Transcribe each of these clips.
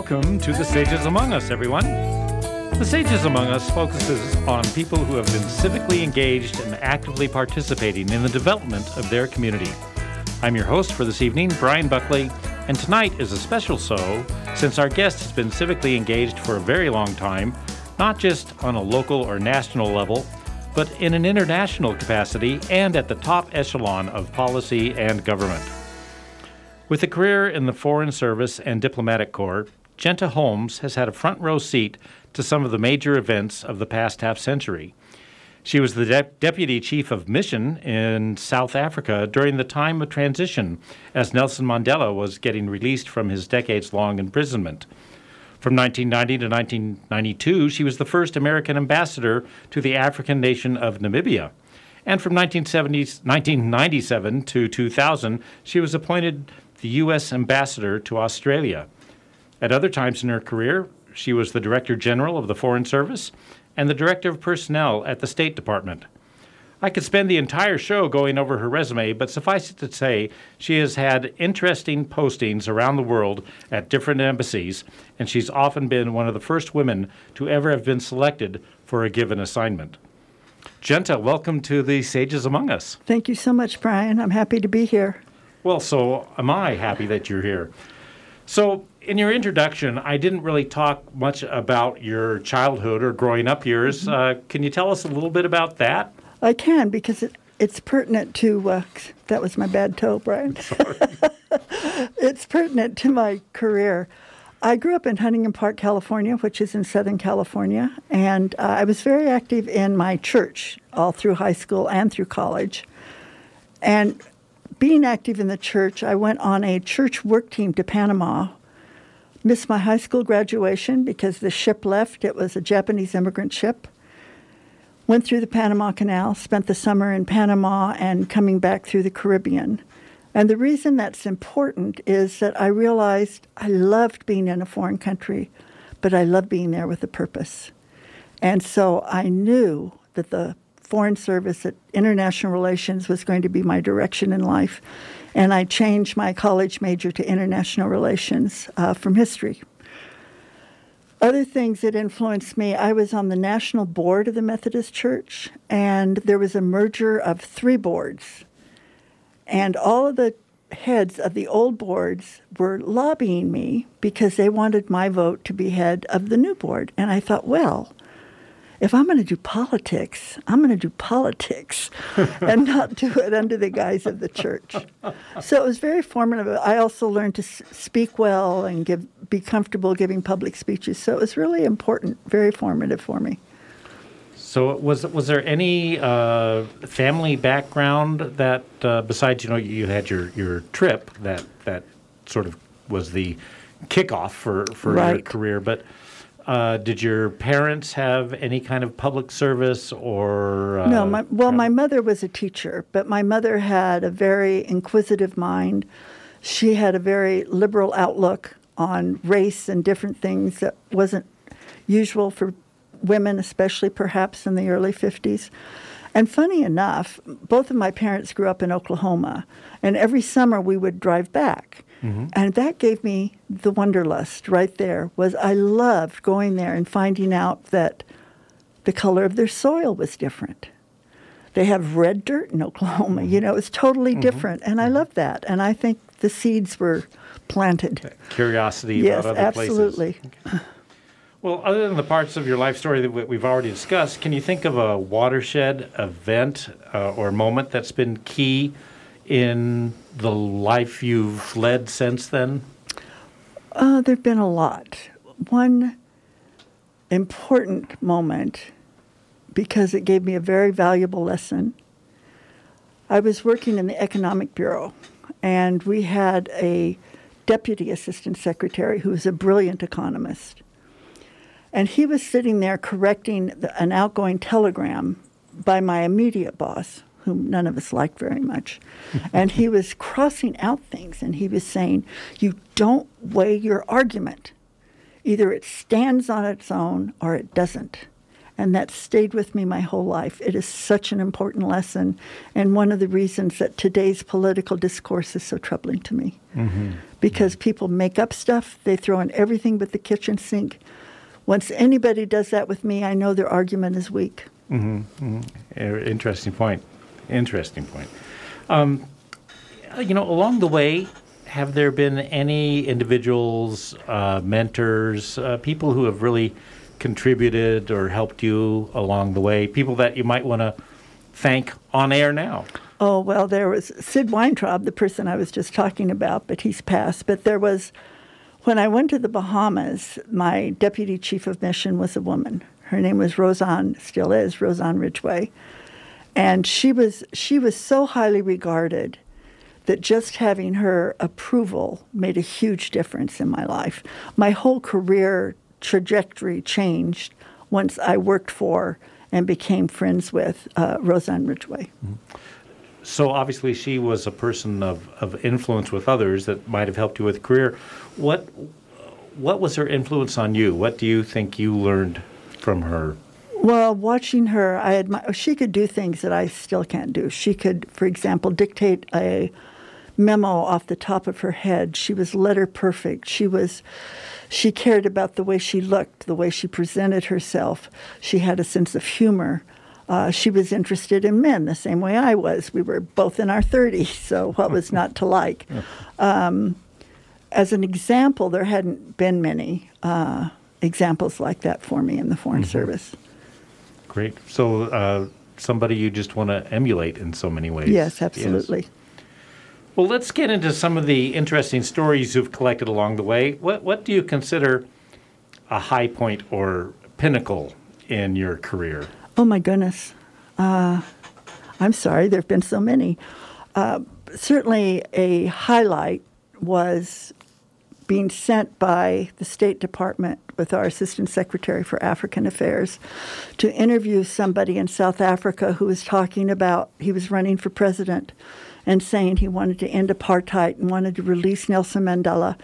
Welcome to The Sages Among Us, everyone. The Sages Among Us focuses on people who have been civically engaged and actively participating in the development of their community. I'm your host for this evening, Brian Buckley, and tonight is a special so since our guest has been civically engaged for a very long time, not just on a local or national level, but in an international capacity and at the top echelon of policy and government. With a career in the Foreign Service and Diplomatic Corps, Genta Holmes has had a front row seat to some of the major events of the past half century. She was the de- deputy chief of mission in South Africa during the time of transition as Nelson Mandela was getting released from his decades long imprisonment. From 1990 to 1992, she was the first American ambassador to the African nation of Namibia. And from 1997 to 2000, she was appointed the U.S. ambassador to Australia. At other times in her career, she was the Director General of the Foreign Service and the Director of Personnel at the State Department. I could spend the entire show going over her resume, but suffice it to say, she has had interesting postings around the world at different embassies, and she's often been one of the first women to ever have been selected for a given assignment. Genta, welcome to the Sages Among Us. Thank you so much, Brian. I'm happy to be here. Well, so am I happy that you're here. So, in your introduction, I didn't really talk much about your childhood or growing up years. Uh, can you tell us a little bit about that? I can because it, it's pertinent to. Uh, that was my bad toe, Brian. it's pertinent to my career. I grew up in Huntington Park, California, which is in Southern California, and uh, I was very active in my church all through high school and through college. And being active in the church, I went on a church work team to Panama. Missed my high school graduation because the ship left. It was a Japanese immigrant ship. Went through the Panama Canal, spent the summer in Panama, and coming back through the Caribbean. And the reason that's important is that I realized I loved being in a foreign country, but I loved being there with a purpose. And so I knew that the Foreign Service at International Relations was going to be my direction in life. And I changed my college major to International Relations uh, from history. Other things that influenced me I was on the national board of the Methodist Church, and there was a merger of three boards and all of the heads of the old boards were lobbying me because they wanted my vote to be head of the new board. And I thought, well, if I'm going to do politics, I'm going to do politics and not do it under the guise of the church. So it was very formative. I also learned to speak well and give, be comfortable giving public speeches. So it was really important, very formative for me. So was was there any uh, family background that uh, besides you know you had your, your trip that that sort of was the kickoff for for right. your career, but uh, did your parents have any kind of public service or? Uh, no, my, well, my mother was a teacher, but my mother had a very inquisitive mind. She had a very liberal outlook on race and different things that wasn't usual for women, especially perhaps in the early 50s. And funny enough, both of my parents grew up in Oklahoma, and every summer we would drive back. Mm-hmm. And that gave me the wanderlust right there was I loved going there and finding out that the color of their soil was different. They have red dirt in Oklahoma. You know, it's totally mm-hmm. different. And I mm-hmm. love that. And I think the seeds were planted. Curiosity yes, about other absolutely. places. Absolutely. Okay. Well, other than the parts of your life story that we've already discussed, can you think of a watershed event uh, or moment that's been key in the life you've led since then? Uh, there have been a lot. One important moment, because it gave me a very valuable lesson. I was working in the Economic Bureau, and we had a deputy assistant secretary who was a brilliant economist. And he was sitting there correcting the, an outgoing telegram by my immediate boss, whom none of us liked very much. and he was crossing out things and he was saying, You don't weigh your argument. Either it stands on its own or it doesn't. And that stayed with me my whole life. It is such an important lesson, and one of the reasons that today's political discourse is so troubling to me. Mm-hmm. Because people make up stuff, they throw in everything but the kitchen sink. Once anybody does that with me, I know their argument is weak. Mm-hmm. Mm-hmm. Interesting point. Interesting point. Um, you know, along the way, have there been any individuals, uh, mentors, uh, people who have really contributed or helped you along the way? People that you might want to thank on air now? Oh, well, there was Sid Weintraub, the person I was just talking about, but he's passed. But there was, when I went to the Bahamas, my deputy chief of mission was a woman. Her name was Rozanne, still is, Rozanne Ridgway. And she was, she was so highly regarded that just having her approval made a huge difference in my life. My whole career trajectory changed once I worked for and became friends with uh, Rozanne Ridgway. Mm-hmm. So obviously, she was a person of, of influence with others that might have helped you with career. What what was her influence on you? What do you think you learned from her? Well, watching her, I admire. She could do things that I still can't do. She could, for example, dictate a memo off the top of her head. She was letter perfect. She was she cared about the way she looked, the way she presented herself. She had a sense of humor. Uh, she was interested in men the same way I was. We were both in our 30s, so what was not to like? Um, as an example, there hadn't been many uh, examples like that for me in the Foreign mm-hmm. Service. Great. So, uh, somebody you just want to emulate in so many ways. Yes, absolutely. Yes. Well, let's get into some of the interesting stories you've collected along the way. What what do you consider a high point or pinnacle in your career? Oh my goodness, uh, I'm sorry. There have been so many. Uh, certainly, a highlight was being sent by the State Department with our Assistant Secretary for African Affairs to interview somebody in South Africa who was talking about he was running for president and saying he wanted to end apartheid and wanted to release Nelson Mandela,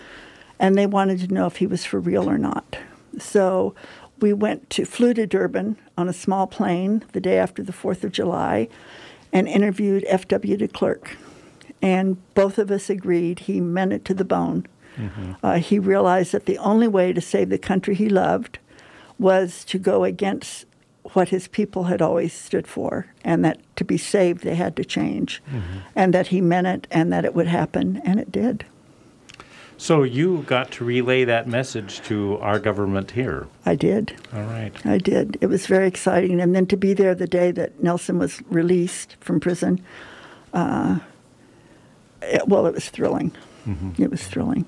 and they wanted to know if he was for real or not. So we went to flew to Durban on a small plane the day after the 4th of July and interviewed F.W. de Klerk. And both of us agreed he meant it to the bone. Mm-hmm. Uh, he realized that the only way to save the country he loved was to go against what his people had always stood for, and that to be saved they had to change, mm-hmm. and that he meant it, and that it would happen, and it did. So you got to relay that message to our government here. I did. All right. I did. It was very exciting, and then to be there the day that Nelson was released from prison. Uh, it, well, it was thrilling. Mm-hmm. It was thrilling.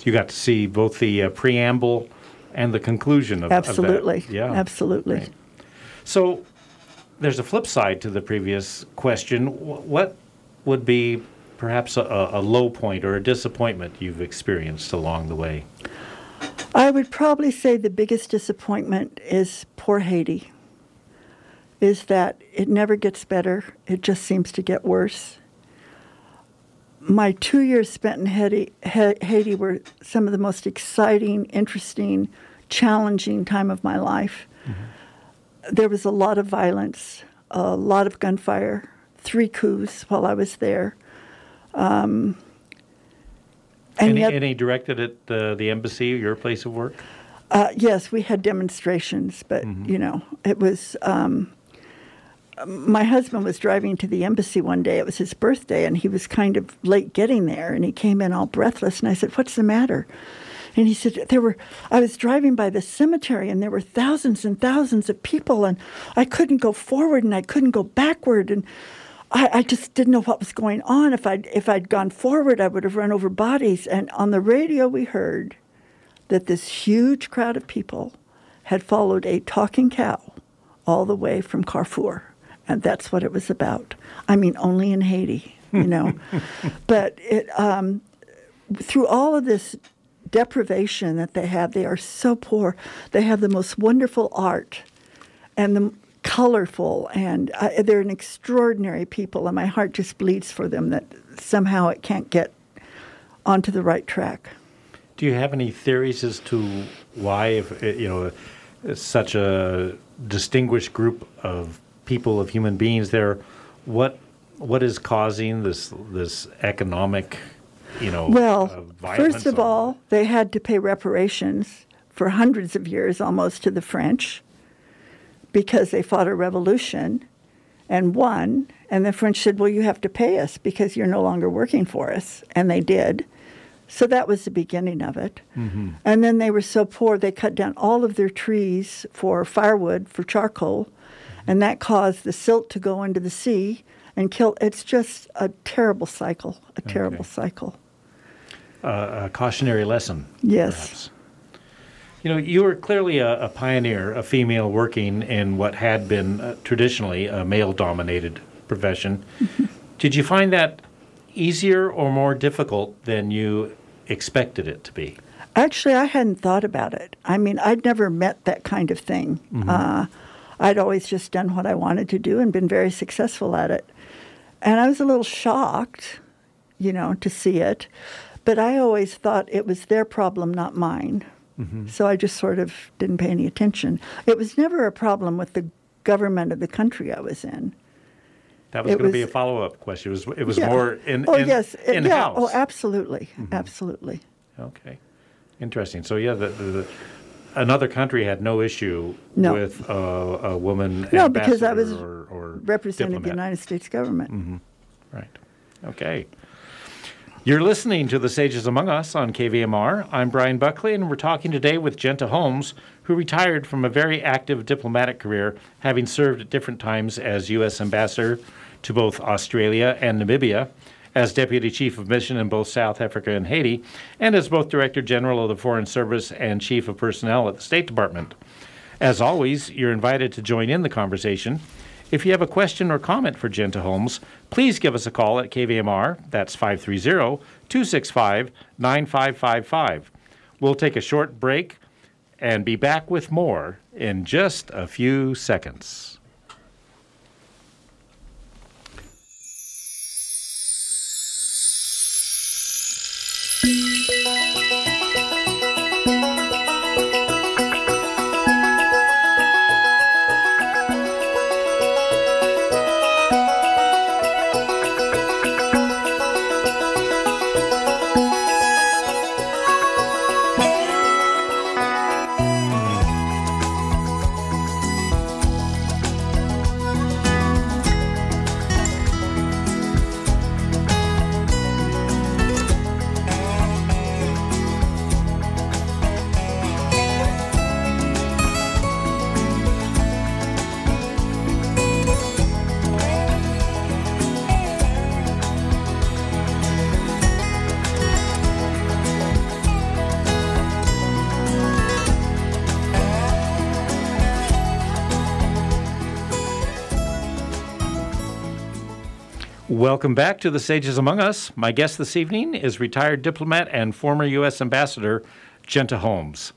So you got to see both the uh, preamble and the conclusion of, absolutely. Of yeah, absolutely. Right. So there's a flip side to the previous question. What would be perhaps a, a low point or a disappointment you've experienced along the way? I would probably say the biggest disappointment is poor Haiti. Is that it never gets better, it just seems to get worse. My two years spent in Haiti, Haiti were some of the most exciting, interesting, challenging time of my life. Mm-hmm. There was a lot of violence, a lot of gunfire, three coups while I was there. Um, and any, yet, any directed at uh, the embassy, your place of work? Uh, yes, we had demonstrations, but mm-hmm. you know, it was. Um, my husband was driving to the embassy one day. It was his birthday, and he was kind of late getting there. And he came in all breathless, and I said, "What's the matter?" And he said, There were, I was driving by the cemetery and there were thousands and thousands of people, and I couldn't go forward and I couldn't go backward. And I, I just didn't know what was going on. If I'd, if I'd gone forward, I would have run over bodies. And on the radio, we heard that this huge crowd of people had followed a talking cow all the way from Carrefour. And that's what it was about. I mean, only in Haiti, you know. but it, um, through all of this deprivation that they have. They are so poor. They have the most wonderful art and the colorful, and uh, they're an extraordinary people. And my heart just bleeds for them that somehow it can't get onto the right track. Do you have any theories as to why, if you know, such a distinguished group of people, of human beings there. What what is causing this this economic, you know? Well, uh, first of all, they had to pay reparations for hundreds of years almost to the French because they fought a revolution and won. And the French said, Well, you have to pay us because you're no longer working for us. And they did. So that was the beginning of it. And then they were so poor, they cut down all of their trees for firewood, for charcoal. And that caused the silt to go into the sea and kill. It's just a terrible cycle, a terrible cycle. uh, a cautionary lesson. Yes. perhaps. You know, you were clearly a, a pioneer, a female working in what had been uh, traditionally a male dominated profession. Did you find that easier or more difficult than you expected it to be? Actually, I hadn't thought about it. I mean, I'd never met that kind of thing. Uh, I'd always just done what I wanted to do and been very successful at it. And I was a little shocked, you know, to see it. But I always thought it was their problem, not mine. Mm-hmm. So I just sort of didn't pay any attention. It was never a problem with the government of the country I was in. That was It going to be a follow up question. It was, it was Yeah. more in, oh in, yes, it- in yeah. house. Oh, absolutely, mm-hmm. absolutely. Okay, interesting. So yeah, the, the, the, another country had no issue No. with uh, a woman No, because I was or, or Representing the. United States government. Right. Okay. You're listening to The Sages Among Us on KVMR. I'm Brian Buckley, and we're talking today with Genta Holmes, who retired from a very active diplomatic career, having served at different times as U.S. Ambassador to both Australia and Namibia, as Deputy Chief of Mission in both South Africa and Haiti, and as both Director General of the Foreign Service and Chief of Personnel at the State Department. As always, you're invited to join in the conversation. If you have a question or comment for Genta Holmes, please give us a call at KVMR. That's 530 265 9555. We'll take a short break and be back with more in just a few seconds. Welcome back to the Sages Among Us. My guest this evening is retired diplomat and former U.S. Ambassador Genta Holmes.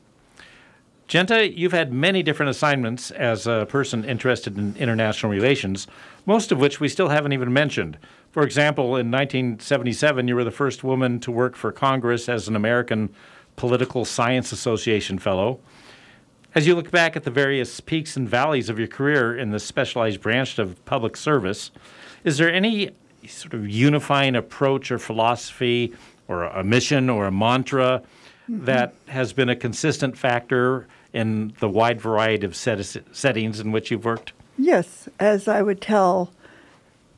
Genta, you've had many different assignments as a person interested in international relations, most of which we still haven't even mentioned. For example, in 1977, you were the first woman to work for Congress as an American Political Science Association Fellow. As you look back at the various peaks and valleys of your career in the specialized branch of public service, is there any sort of unifying approach or philosophy or a mission or a mantra mm-hmm. that has been a consistent factor in the wide variety of set- settings in which you've worked? Yes, as I would tell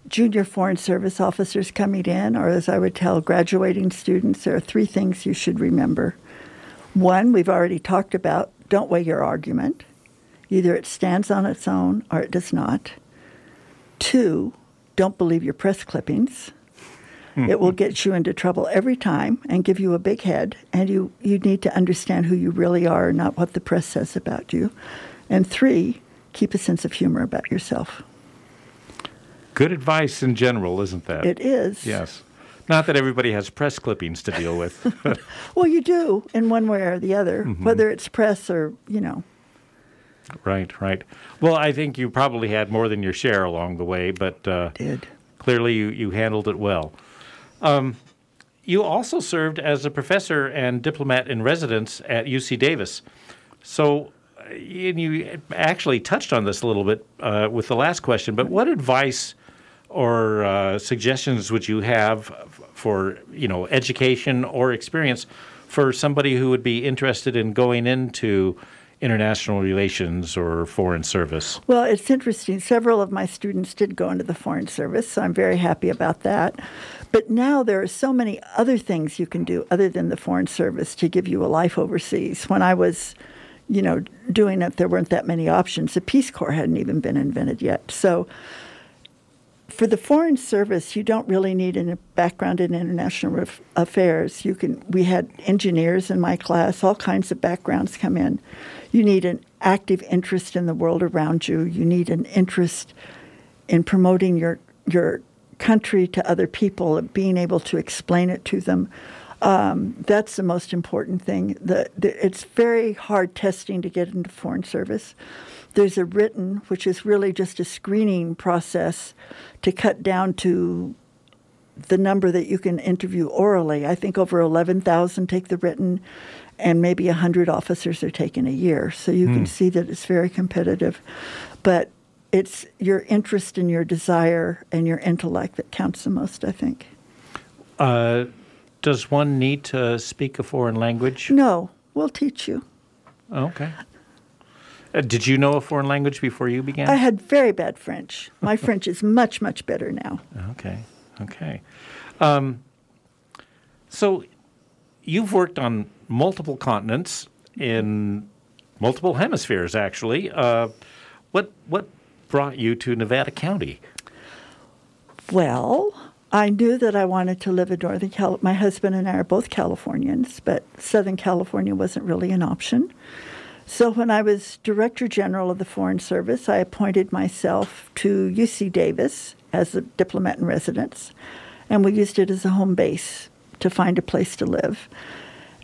junior Foreign Service officers coming in, or as I would tell graduating students, there are three things you should remember. One, we've already talked about don't weigh your argument. Either it stands on its own or it does not. Two, don't believe your press clippings. Hmm. it will get you into trouble every time and give you a big head, and you, you need to understand who you really are, not what the press says about you. And three, keep a sense of humor about yourself. Good advice in general, isn't that? It is. Yes. Not that everybody has press clippings to deal with. Well, you do in one way or the other, mm-hmm. whether it's press or, you know. Right, right. Well, I think you probably had more than your share along the way, but uh, Did. clearly you, you handled it well. Um, you also served as a professor and diplomat in residence at UC Davis. So, and you actually touched on this a little bit uh, with the last question, but what advice or uh, suggestions would you have for you know education or experience for somebody who would be interested in going into international relations or foreign service? Well, it's interesting. Several of my students did go into the foreign service, so I'm very happy about that. But now there are so many other things you can do other than the foreign service to give you a life overseas. When I was, you know, doing it, there weren't that many options. The Peace Corps hadn't even been invented yet. So for the foreign service, you don't really need a background in international affairs. You can. We had engineers in my class, all kinds of backgrounds come in. You need an active interest in the world around you. You need an interest in promoting your your country to other people, being able to explain it to them. Um, that's the most important thing. The, the, it's very hard testing to get into foreign service. There's a written, which is really just a screening process to cut down to the number that you can interview orally. I think over 11,000 take the written, and maybe 100 officers are taken a year. So you mm. can hmm. see that it's very competitive. But it's your interest and your desire and your intellect that counts the most, I think. Uh, does one need to speak a foreign language? No, we'll teach you. Okay. Uh, did you know a foreign language before you began? I had very bad French. My French is much, much better now. Okay, okay. Um, so you've worked on multiple continents in multiple hemispheres, actually. Uh, what what brought you to Nevada County? Well, I knew that I wanted to live in Northern California. My husband and I are both Californians, but Southern California wasn't really an option. So when I was Director General of the Foreign Service, I appointed myself to UC Davis as a diplomat in residence, and we used it as a home base to find a place to live.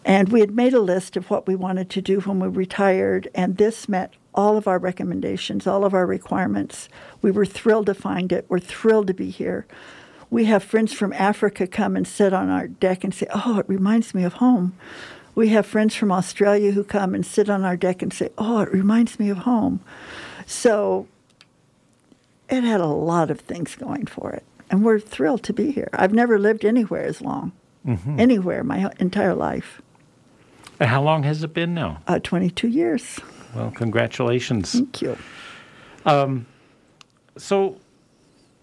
And we had made a list of what we wanted to do when we retired, and this met all of our recommendations, all of our requirements. We were thrilled to find it. We're thrilled to be here. We have friends from Africa come and sit on our deck and say, Oh, it reminds me of home. We have friends from Australia who come and sit on our deck and say, Oh, it reminds me of home. So it had a lot of things going for it. And we're thrilled to be here. I've never lived anywhere as long, mm-hmm. anywhere my entire life. And how long has it been now? Uh, 22 years. Well, congratulations. Thank you. Um, so,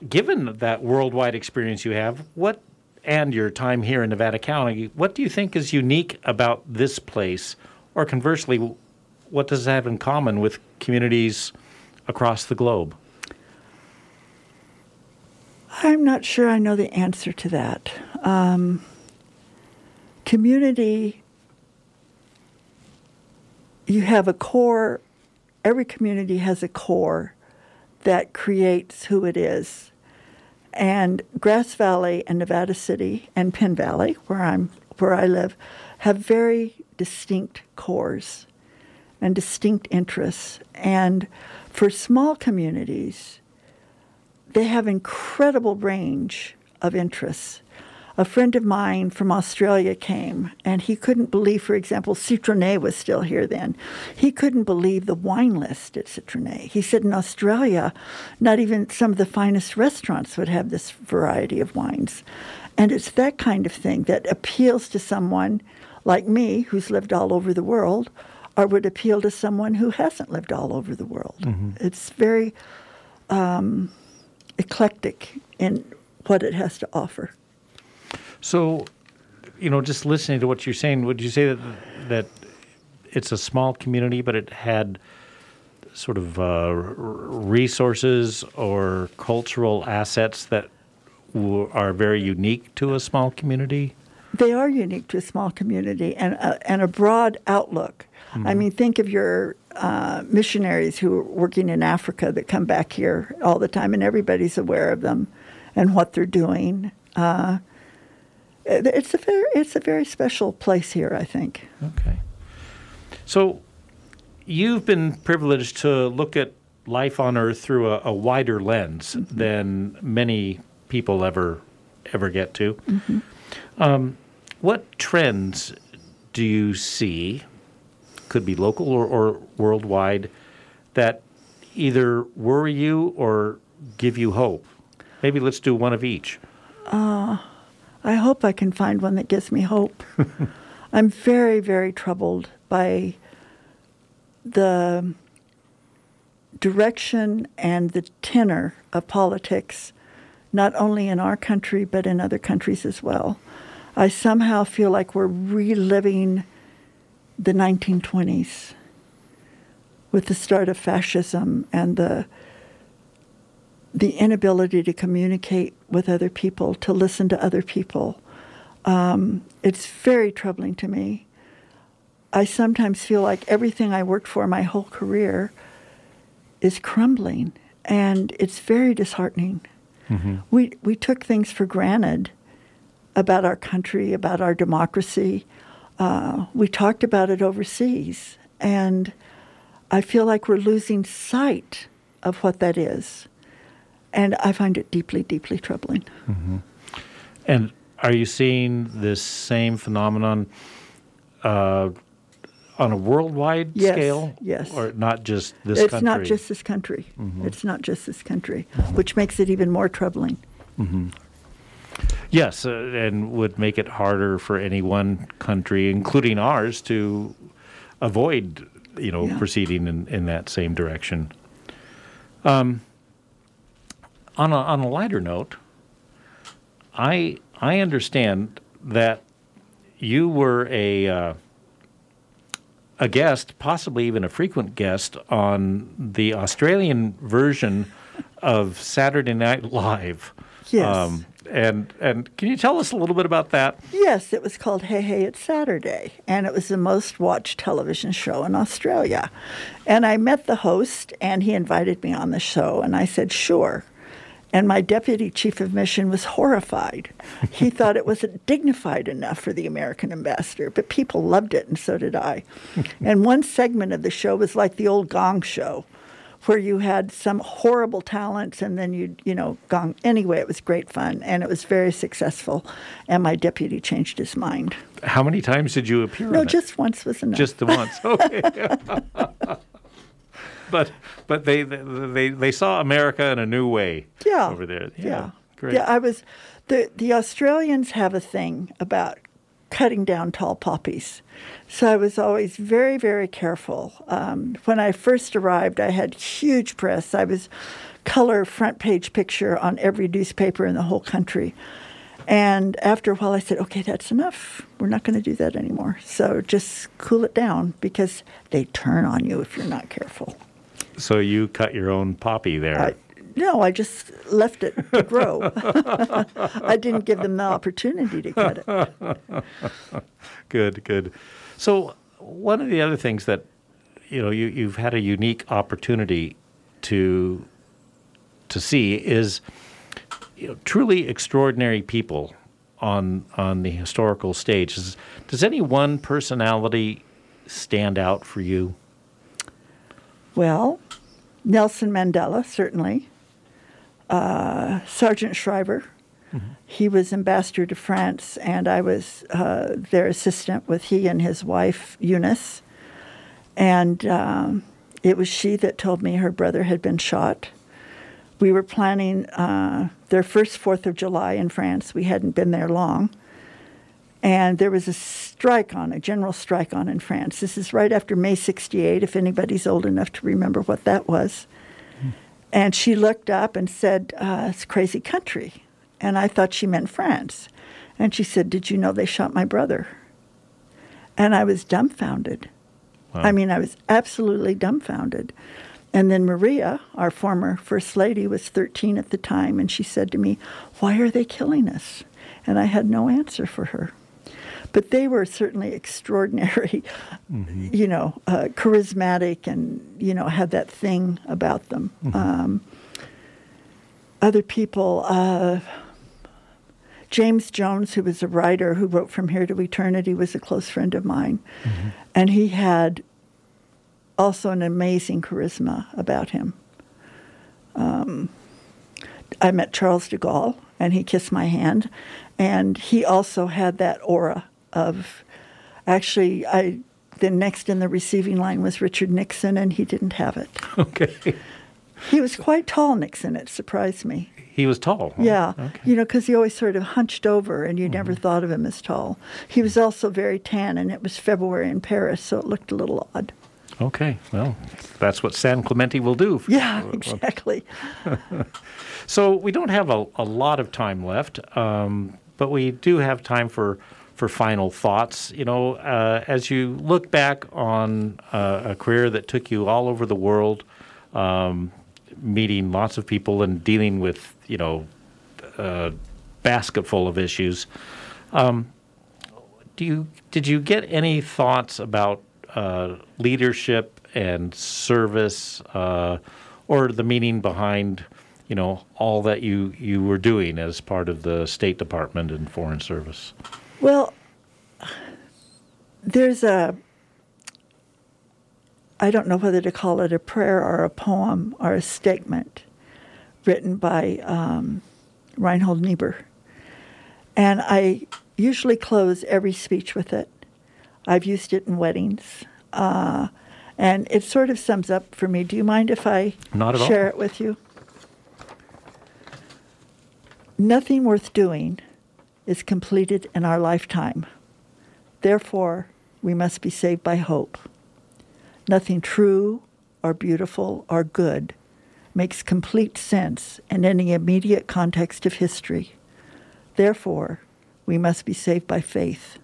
given that worldwide experience you have, what and your time here in Nevada County, what do you think is unique about this place? Or conversely, what does it have in common with communities across the globe? I'm not sure I know the answer to that. Um, community, you have a core, every community has a core that creates who it is. And Grass Valley and Nevada City and Penn Valley, where I'm where I live, have very distinct cores and distinct interests. And for small communities, they have incredible range of interests a friend of mine from Australia came, and he couldn't believe, for example, Citronee was still here then. He couldn't believe the wine list at Citronee. He said in Australia, not even some of the finest restaurants would have this variety of wines. And it's that kind of thing that appeals to someone like me, who's lived all over the world, or would appeal to someone who hasn't lived all over the world. Mm-hmm. It's very um, eclectic in what it has to offer. So, you know, just listening to what you're saying, would you say that that it's a small community, but it had sort of uh, resources or cultural assets that w- are very unique to a small community? They are unique to a small community and a, and a broad outlook. Mm-hmm. I mean, think of your uh, missionaries who are working in Africa that come back here all the time, and everybody's aware of them and what they're doing. Uh, it's a very it's a very special place here, I think. Okay. So you've been privileged to look at life on Earth through a, a wider lens mm-hmm. than many people ever ever get to. Mm-hmm. Um, what trends do you see could be local or, or worldwide, that either worry you or give you hope? Maybe let's do one of each. Uh, I hope I can find one that gives me hope. I'm very, very troubled by the direction and the tenor of politics, not only in our country, but in other countries as well. I somehow feel like we're reliving the 1920s with the start of fascism and the the inability to communicate with other people, to listen to other people. Um, it's very troubling to me. I sometimes feel like everything I worked for my whole career is crumbling, and it's very disheartening. Mm-hmm. We we took things for granted about our country, about our democracy. Uh, we talked about it overseas, and I feel like we're losing sight of what that is, and I find it deeply, deeply troubling. Mm-hmm. And are you seeing this same phenomenon? Uh, on a worldwide yes, scale? Yes. Or not just this it's country? not just this country. Mm-hmm. It's not just this country, which makes it even more troubling. Mm-hmm. Yes, uh, and would make it harder for any one country, including ours, to avoid, you know, yeah. proceeding in, in that same direction. Um, on a, on a lighter note, I I understand that you were a uh, a guest, possibly even a frequent guest, on the Australian version of Saturday Night Live. Yes. Um, and and can you tell us a little bit about that? Yes, it was called Hey Hey It's Saturday, and it was the most watched television show in Australia. And I met the host, and he invited me on the show, and I said sure. And my deputy chief of mission was horrified. He thought it wasn't dignified enough for the American ambassador, but people loved it, and so did I. and one segment of the show was like the old gong show, where you had some horrible talents and then you you know gong anyway it was great fun and it was very successful and my deputy changed his mind. How many times did you appear no just once was enough. Just the once. Okay but but they, they they saw America in a new way. Yeah, over there. Yeah, yeah. great. Yeah, I was. the The Australians have a thing about cutting down tall poppies, so I was always very very careful. Um, when I first arrived, I had huge press. I was color front page picture on every newspaper in the whole country. And after a while, I said, okay, that's enough. We're not going to do that anymore. So just cool it down because they turn on you if you're not careful. So you cut your own poppy there? I, no, I just left it to grow. I didn't give them the opportunity to cut it. good, good. So one of the other things that you know you, you've had a unique opportunity to to see is you know, truly extraordinary people on on the historical stage. Does, does any one personality stand out for you? Well, Nelson Mandela, certainly. Uh, Sargent Shriver. Mm-hmm. He was ambassador to France, and I was uh, their assistant with he and his wife, Eunice. And um, it was she that told me her brother had been shot. We were planning uh, their first Fourth of July in France. We hadn't been there long. And there was a strike on, a general strike on in France. This is right after May 68, if anybody's old enough to remember what that was. Mm. And she looked up and said, uh, It's a crazy country. And I thought she meant France. And she said, Did you know they shot my brother? And I was dumbfounded. Wow. I mean, I was absolutely dumbfounded. And then Maria, our former First Lady, was 13 at the time, and she said to me, Why are they killing us? And I had no answer for her but they were certainly extraordinary, mm-hmm. you know, uh, charismatic, and you know had that thing about them. Mm-hmm. Um, other people, uh, James Jones, who was a writer who wrote From Here to Eternity, was a close friend of mine, mm-hmm. and he had also an amazing charisma about him. Um, I met Charles de Gaulle, and he kissed my hand, and he also had that aura of actually I then next in the receiving line was Richard Nixon, and he didn't have it. Okay. He was quite tall, Nixon. It surprised me. He was tall. huh? Yeah, Okay. you know, because he always sort of hunched over, and you never thought of him as tall. He was also very tan, and it was February in Paris, so it looked a little odd. Okay. Well, that's what San Clemente will do. Yeah, exactly. So we don't have a, a lot of time left, um, but we do have time for for final thoughts. You know, uh, as you look back on uh, a career that took you all over the world, um, meeting lots of people and dealing with you know a basket full of issues. Um, do you did you get any thoughts about uh, leadership and service, uh, or the meaning behind you know all that you you were doing as part of the State Department and Foreign Service? Well, there's a, I don't know whether to call it a prayer or a poem or a statement written by um, Reinhold Niebuhr. And I usually close every speech with it. I've used it in weddings. Uh, and it sort of sums up for me. Do you mind if I at all. share it with you? Nothing worth doing is completed in our lifetime. Therefore, we must be saved by hope. Nothing true or beautiful or good makes complete sense in any immediate context of history. Therefore, we must be saved by faith.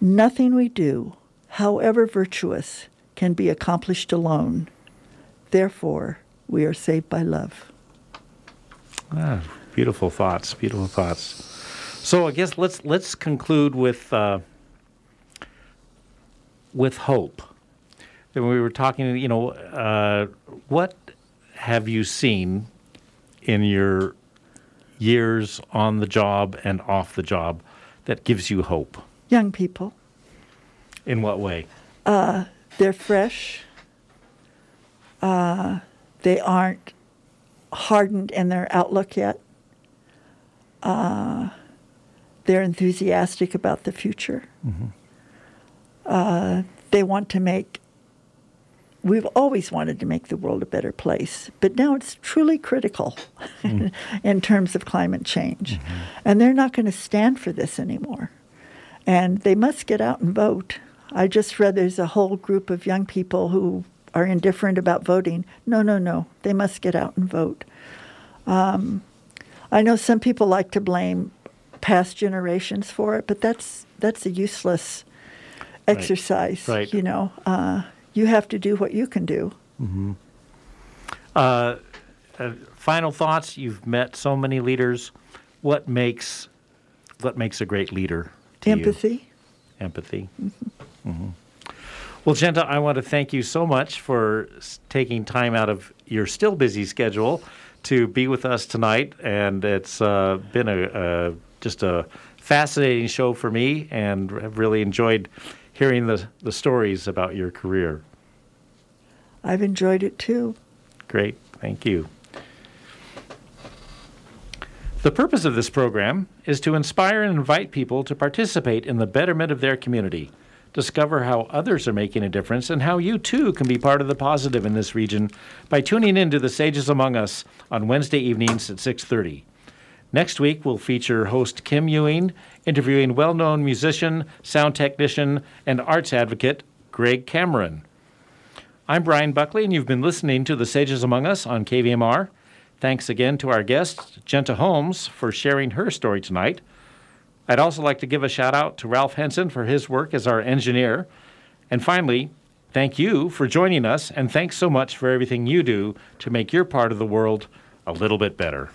Nothing we do, however virtuous, can be accomplished alone. Therefore, we are saved by love. Ah, beautiful thoughts. Beautiful thoughts. So I guess let's let's conclude with uh, with hope. And we were talking. You know, uh, what have you seen in your years on the job and off the job that gives you hope? Young people, In what way? they're fresh. Uh, they aren't hardened in their outlook yet. Uh, they're enthusiastic about the future. Uh, they want to make, we've always wanted to make the world a better place, but now it's truly critical in terms of climate change. And they're not going to stand for this anymore. And they must get out and vote. I just read there's a whole group of young people who are indifferent about voting. No, no, no. They must get out and vote. Um, I know some people like to blame past generations for it, but that's that's a useless exercise. Right. You know, uh, you have to do what you can do. Uh, uh, final thoughts. You've met so many leaders. What makes what makes a great leader? To you? Empathy. empathy. Mhm. Well, Genta, I want to thank you so much for taking time out of your still busy schedule to be with us tonight, and it's uh, been a, a just a fascinating show for me, and have really enjoyed hearing the the stories about your career. I've enjoyed it too. Great, thank you. The purpose of this program is to inspire and invite people to participate in the betterment of their community, discover how others are making a difference, and how you too can be part of the positive in this region by tuning in to the Sages Among Us on Wednesday evenings at 6:30. Next week, we'll feature host Kim Ewing interviewing well known musician, sound technician, and arts advocate Greg Cameron. I'm Brian Buckley, and you've been listening to The Sages Among Us on KVMR. Thanks again to our guest, Genta Holmes, for sharing her story tonight. I'd also like to give a shout out to Ralph Henson for his work as our engineer. And finally, thank you for joining us, and thanks so much for everything you do to make your part of the world a little bit better.